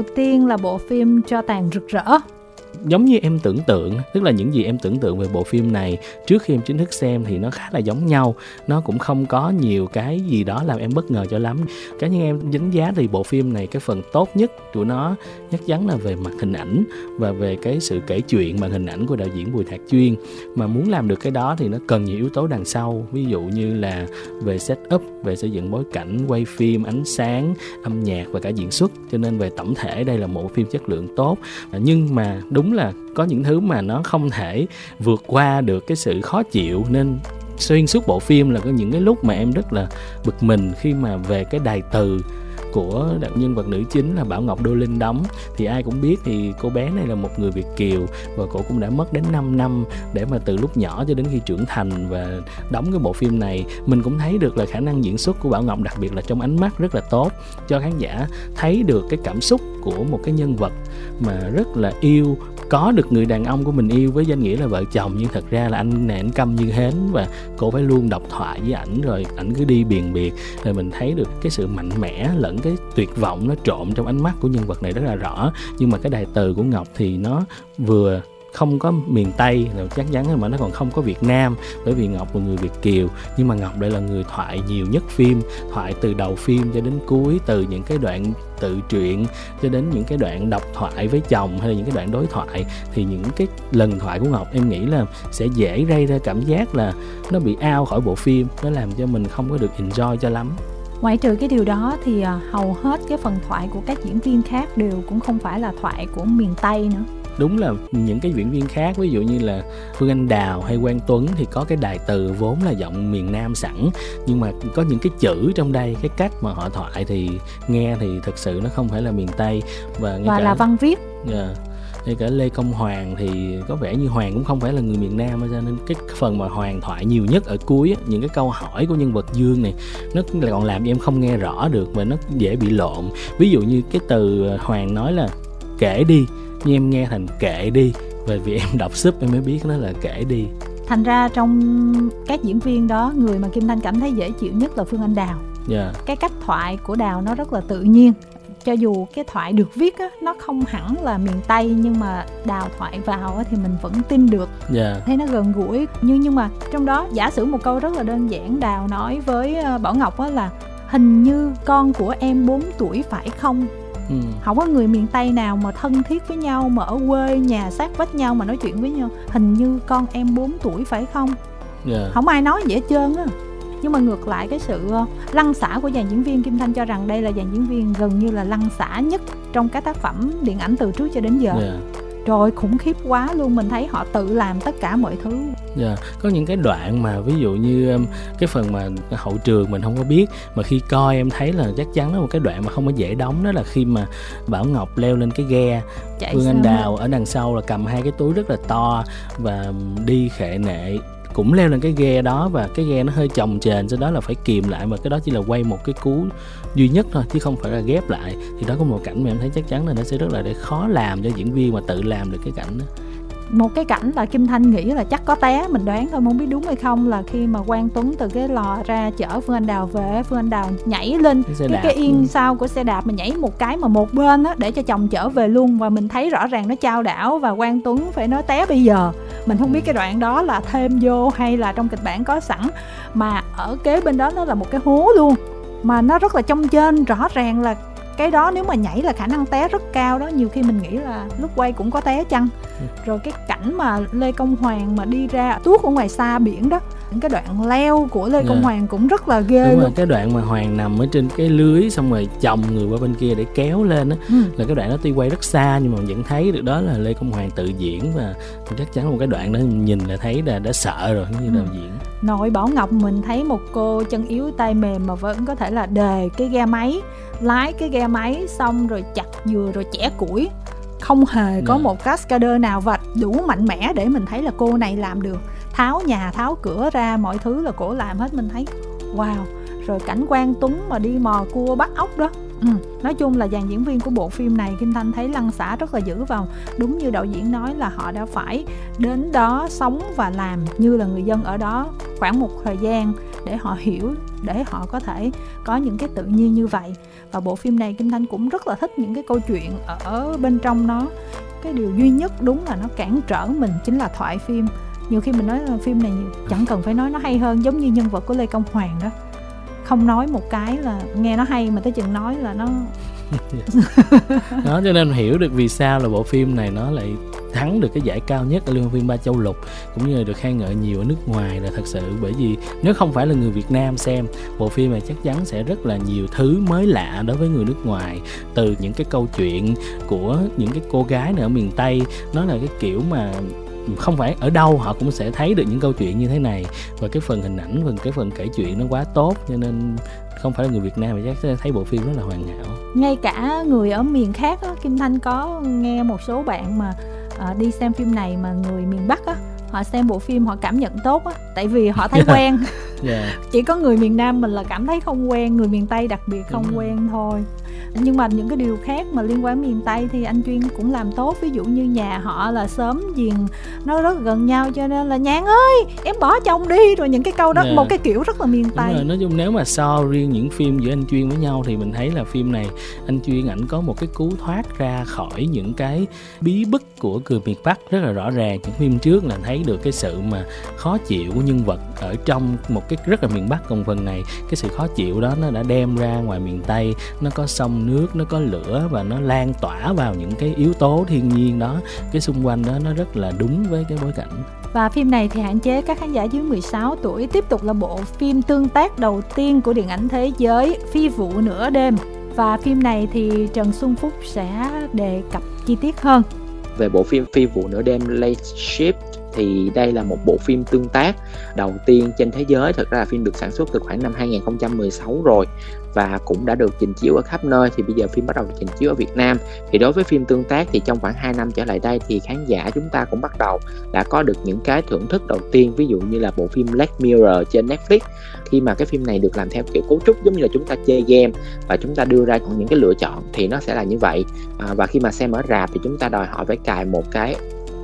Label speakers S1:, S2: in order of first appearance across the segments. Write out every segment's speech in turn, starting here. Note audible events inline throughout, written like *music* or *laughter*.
S1: đầu tiên là bộ phim cho tàn rực rỡ
S2: giống như em tưởng tượng, tức là những gì em tưởng tượng về bộ phim này trước khi em chính thức xem thì nó khá là giống nhau. Nó cũng không có nhiều cái gì đó làm em bất ngờ cho lắm. Cá nhân em đánh giá thì bộ phim này cái phần tốt nhất của nó chắc chắn là về mặt hình ảnh và về cái sự kể chuyện bằng hình ảnh của đạo diễn Bùi Thạc Chuyên mà muốn làm được cái đó thì nó cần nhiều yếu tố đằng sau, ví dụ như là về setup, về xây dựng bối cảnh, quay phim, ánh sáng, âm nhạc và cả diễn xuất. Cho nên về tổng thể đây là một phim chất lượng tốt. Nhưng mà đúng đúng là có những thứ mà nó không thể vượt qua được cái sự khó chịu. Nên xuyên suốt bộ phim là có những cái lúc mà em rất là bực mình khi mà về cái đài từ của đạo nhân vật nữ chính là Bảo Ngọc Đô Linh đóng. Thì ai cũng biết thì cô bé này là một người Việt kiều và cô cũng đã mất đến 5 năm để mà từ lúc nhỏ cho đến khi trưởng thành và đóng cái bộ phim này. Mình cũng thấy được là khả năng diễn xuất của Bảo Ngọc đặc biệt là trong ánh mắt rất là tốt, cho khán giả thấy được cái cảm xúc của một cái nhân vật mà rất là yêu, có được người đàn ông của mình yêu với danh nghĩa là vợ chồng. Nhưng thật ra là anh này anh câm như hến và cô phải luôn độc thoại với ảnh rồi ảnh cứ đi biền biệt. Rồi mình thấy được cái sự mạnh mẽ, lẫn cái tuyệt vọng nó trộn trong ánh mắt của nhân vật này rất là rõ. Nhưng mà cái đài từ của ngọc thì nó vừa không có miền Tây, là chắc chắn mà nó còn không có Việt Nam, bởi vì Ngọc là người Việt kiều. Nhưng mà Ngọc đây là người thoại nhiều nhất phim, thoại từ đầu phim cho đến cuối, từ những cái đoạn tự truyện cho đến những cái đoạn độc thoại với chồng hay là những cái đoạn đối thoại, thì những cái lần thoại của Ngọc em nghĩ là sẽ dễ gây ra cảm giác là nó bị ao khỏi bộ phim, nó làm cho mình không có được enjoy cho lắm
S1: ngoại trừ cái điều đó thì à, hầu hết cái phần thoại của các diễn viên khác đều cũng không phải là thoại của miền tây nữa.
S2: Đúng là những cái diễn viên khác ví dụ như là phương anh đào hay quang tuấn thì có cái đài từ vốn là giọng miền nam sẵn nhưng mà có những cái chữ trong đây cái cách mà họ thoại thì nghe thì thực sự nó không phải là miền tây
S1: và và cả, là văn viết.
S2: Yeah dạ ngay cả lê công hoàng thì có vẻ như hoàng cũng không phải là người miền nam cho nên cái phần mà hoàng thoại nhiều nhất ở cuối á, những cái câu hỏi của nhân vật dương này nó còn làm em không nghe rõ được và nó dễ bị lộn ví dụ như cái từ hoàng nói là kể đi nhưng em nghe thành kệ đi bởi vì *laughs* em đọc sub em mới biết nó là kể đi
S1: thành ra trong các diễn viên đó người mà kim thanh cảm thấy dễ chịu nhất là phương anh đào yeah. Dạ. cái cách thoại của đào nó rất là tự nhiên cho dù cái thoại được viết á, nó không hẳn là miền tây nhưng mà đào thoại vào á, thì mình vẫn tin được yeah. Dạ. thấy nó gần gũi nhưng nhưng mà trong đó giả sử một câu rất là đơn giản đào nói với ờ, bảo ngọc á là hình như con của em 4 tuổi phải không ừ. không có người miền tây nào mà thân thiết với nhau mà ở quê nhà sát vách nhau mà nói chuyện với nhau hình như con em 4 tuổi phải không yeah. Dạ. không ai nói gì hết trơn á nhưng mà ngược lại cái sự ờ, lăng xả của dàn diễn viên kim thanh cho rằng đây là dàn diễn viên gần như là lăng xả nhất trong các tác phẩm điện ảnh từ trước cho đến giờ yeah dạ. rồi khủng khiếp quá luôn mình thấy họ tự làm tất cả mọi thứ
S2: dạ yeah. có những cái đoạn mà ví dụ như cái phần mà hậu trường mình không có biết mà khi coi em thấy là chắc chắn là một cái đoạn mà không có dễ đóng đó là khi mà bảo ngọc leo lên cái ghe Chạy phương anh đào ở đằng sau là cầm hai cái túi rất là to và đi khệ nệ cũng leo lên cái ghe đó và cái ghe nó hơi chồng chền sau đó là phải kìm lại mà cái đó chỉ là quay một cái cú duy nhất thôi chứ không phải là ghép lại. Thì đó có một cảnh mà em thấy chắc chắn là nó sẽ rất là để khó làm cho diễn viên mà tự làm được cái cảnh đó.
S1: Một cái cảnh là Kim Thanh nghĩ là chắc có té mình đoán thôi không biết đúng hay không là khi mà Quang Tuấn từ cái lò ra chở Phương Anh Đào về Phương Anh Đào nhảy lên cái, cái, cái yên ừ. sau của xe đạp mà nhảy một cái mà một bên á để cho chồng chở về luôn. Và mình thấy rõ ràng nó trao đảo và Quang Tuấn phải nói té bây giờ mình không biết cái đoạn đó là thêm vô hay là trong kịch bản có sẵn mà ở kế bên đó nó là một cái hố luôn. Mà nó rất là trong trên rõ ràng là cái đó nếu mà nhảy là khả năng té rất cao đó. Nhiều khi mình nghĩ là lúc quay cũng có té chăng. Ừ. rồi cái cảnh mà lê công hoàng mà đi ra tuốt ở ngoài xa biển đó cái đoạn leo của lê yeah. công dạ. hoàng cũng rất là ghê
S2: đúng rồi cái đoạn mà hoàng nằm ở trên cái lưới xong rồi chồng người qua bên kia để kéo lên á ừ. là cái đoạn đó tuy quay rất xa nhưng mà vẫn thấy được đó là lê công hoàng tự diễn và chắc chắn một cái đoạn đó nhìn là thấy là đã sợ rồi như ừ. đạo diễn
S1: nội bảo ngọc mình thấy một cô chân yếu tay mềm mà vẫn có thể là đề cái ghe máy lái cái ghe máy xong rồi chặt dừa rồi chẻ củi không hề có yeah. Dạ. một cascader nào và đủ mạnh mẽ để mình thấy là cô này làm được tháo nhà, tháo cửa ra, mọi thứ là cổ làm hết, mình thấy, wow. Rồi cảnh quan tuấn mà đi mò cua bắt ốc đó. Ừ. nói chung là dàn diễn viên của bộ phim này, kim thanh thấy lăng xả rất là dữ vào. Đúng như đạo diễn nói là họ đã phải đến đó sống và làm như là người dân ở đó khoảng một thời gian để họ hiểu, để họ có thể có những cái tự nhiên như vậy. Và bộ phim này kim thanh cũng rất là thích những cái câu chuyện ở bên trong nó. Cái điều duy nhất đúng là nó cản trở mình chính là thoại phim nhiều khi mình nói là phim này chẳng cần phải nói, nó hay hơn giống như nhân vật của lê công hoàng đó. Không nói một cái là nghe nó hay mà tới chừng nói là nó *laughs*
S2: đó, cho nên hiểu được vì sao là bộ phim này nó lại thắng được cái giải cao nhất ở liên hoan phim ba châu lục, cũng như là được khen ngợi nhiều ở nước ngoài là thật sự. Bởi vì nếu không phải là người Việt Nam xem, bộ phim này chắc chắn sẽ rất là nhiều thứ mới lạ đối với người nước ngoài. Từ những cái câu chuyện của những cái cô gái ở miền Tây, nó là cái kiểu mà không phải ở đâu họ cũng sẽ thấy được những câu chuyện như thế này. Và cái phần hình ảnh phần cái phần kể chuyện nó quá tốt cho nên không phải là người Việt Nam mà chắc sẽ thấy bộ phim rất là hoàn hảo.
S1: Ngay cả người ở miền khác á, Kim Thanh có nghe một số bạn mà uh, đi xem phim này mà người miền Bắc á họ xem bộ phim họ cảm nhận tốt á tại vì họ thấy quen. Yeah. *laughs* chỉ có người miền Nam mình là cảm thấy không quen người miền Tây đặc biệt không Đúng quen thôi nhưng mà những cái điều khác mà liên quan miền tây thì anh chuyên cũng làm tốt. Ví dụ như nhà họ là sớm giềng nó rất gần nhau cho nên là nhàn ơi em bỏ chồng đi. Rồi những cái câu đó yeah. một cái kiểu rất là miền tây.
S2: rồi, nói chung nếu mà so riêng những phim giữa anh chuyên với nhau thì mình thấy là phim này anh chuyên ảnh có một cái cú thoát ra khỏi những cái bí bức của người miền bắc rất là rõ ràng. Những phim trước là thấy được cái sự mà khó chịu của nhân vật ở trong một cái rất là miền bắc còn phần này cái sự khó chịu đó nó đã đem ra ngoài miền tây nó có sông nước nó có lửa và nó lan tỏa vào những cái yếu tố thiên nhiên đó. Cái xung quanh đó nó rất là đúng với cái bối cảnh.
S1: Và phim này thì hạn chế các khán giả dưới 16 tuổi tiếp tục là bộ phim tương tác đầu tiên của điện ảnh thế giới Phi vụ nửa đêm. Và phim này thì Trần Xuân Phúc sẽ đề cập chi tiết hơn.
S3: Về bộ phim Phi vụ nửa đêm Late Shift thì đây là một bộ phim tương tác đầu tiên trên thế giới. Thực ra là phim được sản xuất từ khoảng năm 2016 rồi và cũng đã được trình chiếu ở khắp nơi. Thì bây giờ phim bắt đầu trình chiếu ở Việt Nam. Thì đối với phim tương tác thì trong khoảng 2 năm trở lại đây thì khán giả chúng ta cũng bắt đầu đã có được những cái thưởng thức đầu tiên. Ví dụ như là bộ phim Black Mirror trên Netflix. Khi mà cái phim này được làm theo kiểu cấu trúc giống như là chúng ta chơi game và chúng ta đưa ra những cái lựa chọn thì nó sẽ là như vậy. À, và khi mà xem ở rạp thì chúng ta đòi hỏi phải cài một cái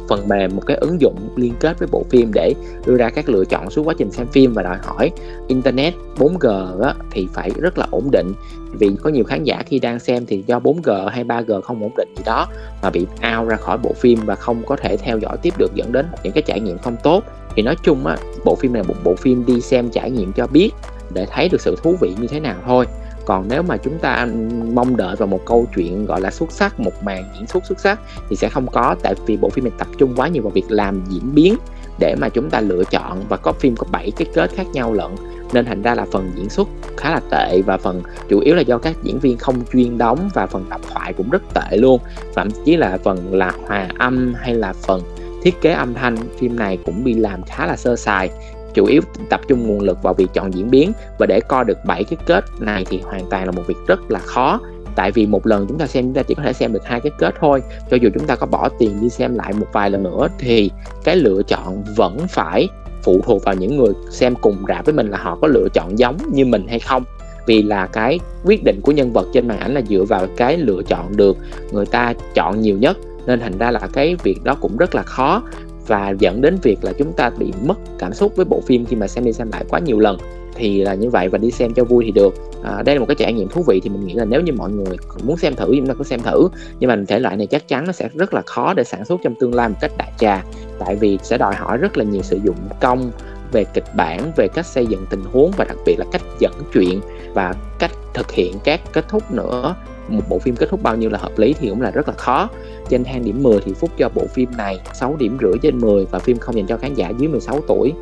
S3: phần mềm một cái ứng dụng liên kết với bộ phim để đưa ra các lựa chọn suốt quá trình xem phim và đòi hỏi internet 4G á, thì phải rất là ổn định. Vì có nhiều khán giả khi đang xem thì do 4G hay 3G không ổn định gì đó mà bị out ra khỏi bộ phim và không có thể theo dõi tiếp được dẫn đến những cái trải nghiệm không tốt. Thì nói chung á bộ phim này là một bộ phim đi xem trải nghiệm cho biết để thấy được sự thú vị như thế nào thôi còn nếu mà chúng ta mong đợi vào một câu chuyện gọi là xuất sắc, một màn diễn xuất xuất sắc, thì sẽ không có, tại vì bộ phim này tập trung quá nhiều vào việc làm diễn biến để mà chúng ta lựa chọn và có phim có 7 cái kết khác nhau lận. Nên thành ra là phần diễn xuất khá là tệ và phần chủ yếu là do các diễn viên không chuyên đóng và phần đọc thoại cũng rất tệ luôn. Thậm chí là phần là hòa âm hay là phần thiết kế âm thanh, phim này cũng bị làm khá là sơ sài chủ yếu tập trung nguồn lực vào việc chọn diễn biến. Và để coi được bảy cái kết này thì hoàn toàn là một việc rất là khó. Tại vì một lần chúng ta xem, chúng ta chỉ có thể xem được hai cái kết thôi. Cho dù chúng ta có bỏ tiền đi xem lại một vài lần nữa thì cái lựa chọn vẫn phải phụ thuộc vào những người xem cùng rạp với mình là họ có lựa chọn giống như mình hay không. Vì là cái quyết định của nhân vật trên màn ảnh là dựa vào cái lựa chọn được người ta chọn nhiều nhất. Nên thành ra là cái việc đó cũng rất là khó và dẫn đến việc là chúng ta bị mất cảm xúc với bộ phim khi mà xem đi xem lại quá nhiều lần thì là như vậy và đi xem cho vui thì được. À, đây là một cái trải nghiệm thú vị thì mình nghĩ là nếu như mọi người muốn xem thử thì chúng ta cứ xem thử. Nhưng mà thể loại này chắc chắn nó sẽ rất là khó để sản xuất trong tương lai một cách đại trà tại vì sẽ đòi hỏi rất là nhiều sử dụng công về kịch bản về cách xây dựng tình huống và đặc biệt là cách dẫn chuyện và cách thực hiện các kết thúc nữa một bộ phim kết thúc bao nhiêu là hợp lý thì cũng là rất là khó. Trên thang điểm 10 thì Phúc cho bộ phim này 6 điểm rưỡi trên 10 và phim không dành cho khán giả dưới 16 tuổi.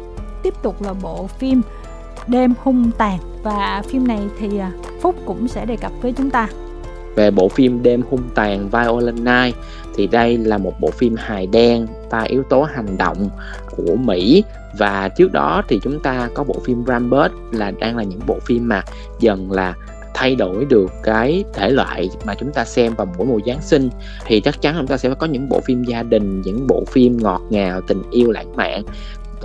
S1: Tiếp tục là bộ phim Đêm hung tàn và phim này thì à, Phúc cũng sẽ đề cập với chúng ta.
S3: Về bộ phim Đêm hung tàn Violent Night thì đây là một bộ phim hài đen và yếu tố hành động của Mỹ. Và trước đó thì chúng ta có bộ phim Rampart là đang là những bộ phim mà dần là thay đổi được cái thể loại mà chúng ta xem vào mỗi mùa Giáng sinh thì chắc chắn chúng ta sẽ có những bộ phim gia đình, những bộ phim ngọt ngào, tình yêu lãng mạn.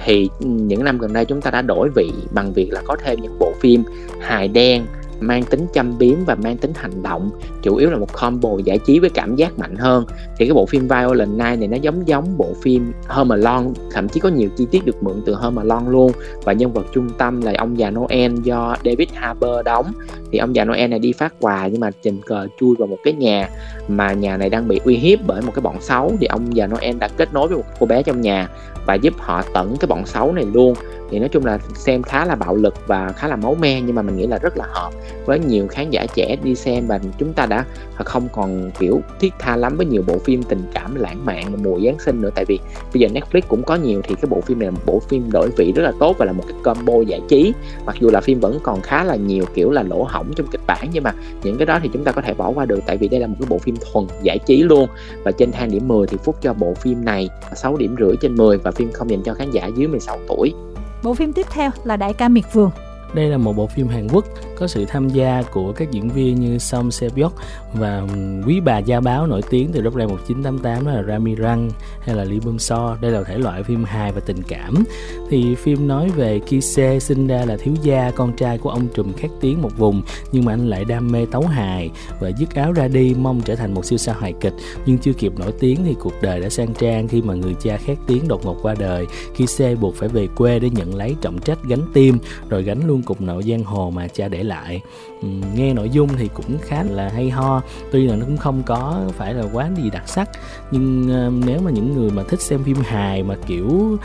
S3: Thì những năm gần đây chúng ta đã đổi vị bằng việc là có thêm những bộ phim hài đen mang tính châm biếm và mang tính hành động, chủ yếu là một combo giải trí với cảm giác mạnh hơn. Thì cái bộ phim Violent Night này nó giống giống bộ phim Home Alone thậm chí có nhiều chi tiết được mượn từ Home Alone luôn. Và nhân vật trung tâm là ông già Noel do David Harbour đóng. Thì ông già Noel này đi phát quà nhưng mà tình cờ chui vào một cái nhà mà nhà này đang bị uy hiếp bởi một cái bọn xấu. Thì ông già Noel đã kết nối với một cô bé trong nhà và giúp họ tẩn cái bọn xấu này luôn thì nói chung là xem khá là bạo lực và khá là máu me, nhưng mà mình nghĩ là rất là hợp với nhiều khán giả trẻ đi xem và chúng ta đã không còn, kiểu, thiết tha lắm với nhiều bộ phim tình cảm lãng mạn mùa Giáng sinh nữa. Tại vì bây giờ Netflix cũng có nhiều thì cái bộ phim này là một bộ phim đổi vị rất là tốt và là một cái combo giải trí. Mặc dù là phim vẫn còn khá là nhiều, kiểu là, lỗ hỏng trong kịch bản, nhưng mà những cái đó thì chúng ta có thể bỏ qua được. Tại vì đây là một cái bộ phim thuần giải trí luôn. Và trên thang điểm 10 thì phút cho bộ phim này 6 điểm rưỡi trên 10 và phim không dành cho khán giả dưới 16 tuổi.
S1: Bộ phim tiếp theo là Đại ca miệt vườn.
S2: Đây là một bộ phim Hàn Quốc có sự tham gia của các diễn viên như Song Se Byok và quý bà gia báo nổi tiếng từ năm 1988 đó là Rami Rang hay là Lee Bum So. Đây là thể loại phim hài và tình cảm. Thì phim nói về Kise, sinh ra là thiếu gia, con trai của ông trùm khét tiếng một vùng, nhưng mà anh lại đam mê tấu hài và dứt áo ra đi, mong trở thành một siêu sao hài kịch nhưng chưa kịp nổi tiếng thì cuộc đời đã sang trang khi mà người cha khét tiếng đột ngột qua đời. Kise buộc phải về quê để nhận lấy trọng trách gánh tim, rồi gánh luôn cục nợ giang hồ mà cha để lại. Ừ, nghe nội dung thì cũng khá là hay ho. Tuy là nó cũng không có phải là quá gì đặc sắc, nhưng ờ, nếu mà những người mà thích xem phim hài mà, kiểu,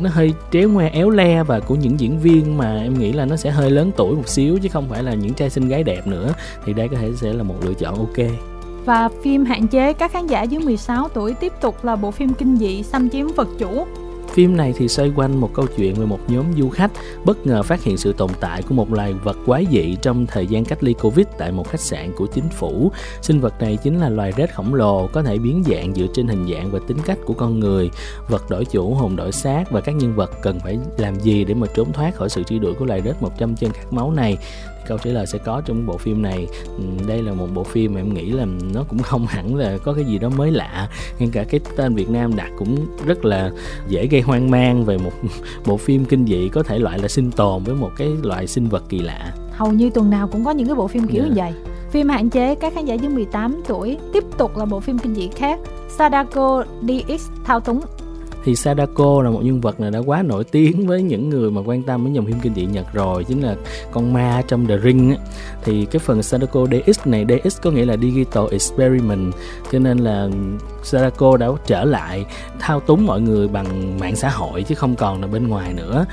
S2: nó hơi tréo ngoe, éo le và của những diễn viên mà em nghĩ là nó sẽ hơi lớn tuổi một xíu chứ không phải là những trai xinh gái đẹp nữa, thì đây có thể sẽ là một lựa chọn ok.
S1: Và phim hạn chế các khán giả dưới 16 tuổi tiếp tục là bộ phim kinh dị xâm chiếm vật chủ.
S2: Phim này thì xoay quanh một câu chuyện về một nhóm du khách bất ngờ phát hiện sự tồn tại của một loài vật quái dị trong thời gian cách ly Covid tại một khách sạn của chính phủ. Sinh vật này chính là loài rết khổng lồ có thể biến dạng dựa trên hình dạng và tính cách của con người. Vật đổi chủ, hồn đổi xác và các nhân vật cần phải làm gì để mà trốn thoát khỏi sự truy đuổi của loài rết 100 chân khát máu này câu trả lời sẽ có trong bộ phim này. Ừ, đây là một bộ phim mà em nghĩ là nó cũng không *laughs* hẳn là có cái gì đó mới lạ. Ngay cả cái tên Việt Nam đặt cũng rất là dễ gây hoang mang về một *laughs* bộ phim kinh dị có thể loại là sinh tồn với một cái loại sinh vật kỳ lạ.
S1: Hầu như tuần nào cũng có những cái bộ phim kiểu yeah. Như vậy. Phim hạn chế các khán giả dưới 18 tuổi tiếp tục là bộ phim kinh dị khác. Sadako DX thao túng
S2: thì Sadako là một nhân vật này đã quá nổi tiếng với những người mà quan tâm đến dòng phim kinh dị Nhật rồi, chính là con ma trong The Ring á. thì cái phần Sadako DX này DX có nghĩa là Digital Experiment, cho nên là Sadako đã trở lại thao túng mọi người bằng mạng xã hội chứ không còn là bên ngoài nữa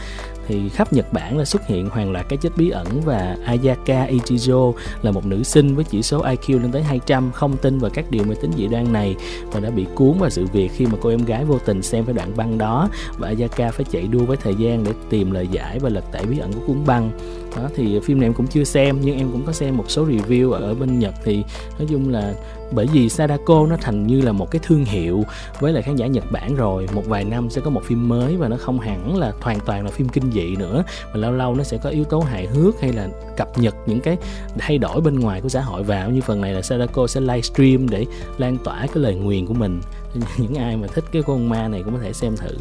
S2: thì khắp Nhật Bản là xuất hiện hoàn loạt cái chết bí ẩn và Ayaka Ichijo là một nữ sinh với chỉ số IQ lên tới 200 không tin vào các điều mê tín dị đoan này và đã bị cuốn vào sự việc khi mà cô em gái vô tình xem phải đoạn băng đó và Ayaka phải chạy đua với thời gian để tìm lời giải và lật tẩy bí ẩn của cuốn băng đó, thì phim này em cũng chưa xem, nhưng em cũng có xem một số review ở bên Nhật. Thì nói chung là bởi vì Sadako nó thành như là một cái thương hiệu với lại khán giả Nhật Bản rồi, một vài năm sẽ có một phim mới và nó không hẳn là hoàn toàn là phim kinh dị nữa, mà lâu lâu nó sẽ có yếu tố hài hước hay là cập nhật những cái thay đổi bên ngoài của xã hội vào. Như phần này là Sadako sẽ livestream để lan tỏa cái lời nguyền của mình. *laughs* Những ai mà thích cái con ma này cũng có thể xem thử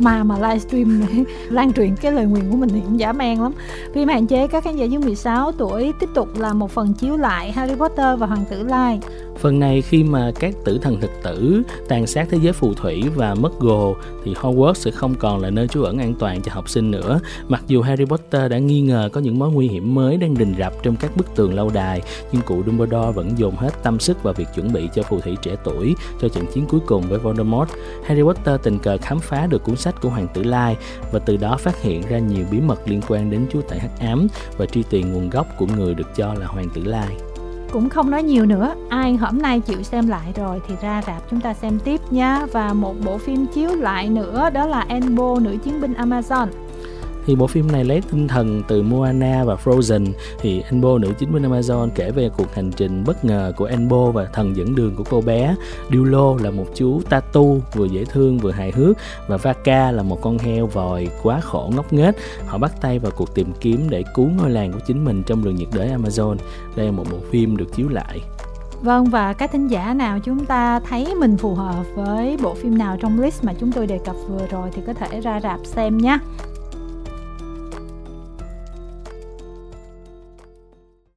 S1: mà mà livestream *laughs* lan truyền cái lời nguyền của mình thì cũng giả man lắm. Phim hạn chế, các khán giả dưới 16 tuổi tiếp tục là một phần chiếu lại Harry Potter và Hoàng tử Lai.
S2: Phần này khi mà các tử thần thực tử tàn sát thế giới phù thủy và mất gồ thì Hogwarts sẽ không còn là nơi trú ẩn an toàn cho học sinh nữa. Mặc dù Harry Potter đã nghi ngờ có những mối nguy hiểm mới đang rình rập trong các bức tường lâu đài, nhưng cụ Dumbledore vẫn dồn hết tâm sức vào việc chuẩn bị cho phù thủy trẻ tuổi cho trận chiến cuối cùng với Voldemort. Harry Potter tình cờ khám phá được cuốn sách của Hoàng tử Lai và từ đó phát hiện ra nhiều bí mật liên quan đến chúa tể hắc ám và truy tìm nguồn gốc của người được cho là Hoàng tử Lai
S1: cũng không nói nhiều nữa. Ai hôm nay chịu xem lại rồi thì ra rạp chúng ta xem tiếp nha. Và một bộ phim chiếu lại nữa, đó là Enbo, nữ chiến binh Amazon
S2: thì bộ phim này lấy tinh thần từ Moana và Frozen. Thì Enbo, nữ chính bên Amazon, kể về cuộc hành trình bất ngờ của Enbo và thần dẫn đường của cô bé. Dulo là một chú tatu vừa dễ thương vừa hài hước và Vaka là một con heo vòi quá khổ ngốc nghếch. Họ bắt tay vào cuộc tìm kiếm để cứu ngôi làng của chính mình trong rừng nhiệt đới Amazon. Đây là một bộ phim được chiếu lại.
S1: Vâng và các thính giả nào chúng ta thấy mình phù hợp với bộ phim nào trong list mà chúng tôi đề cập vừa rồi thì có thể ra rạp xem nhé.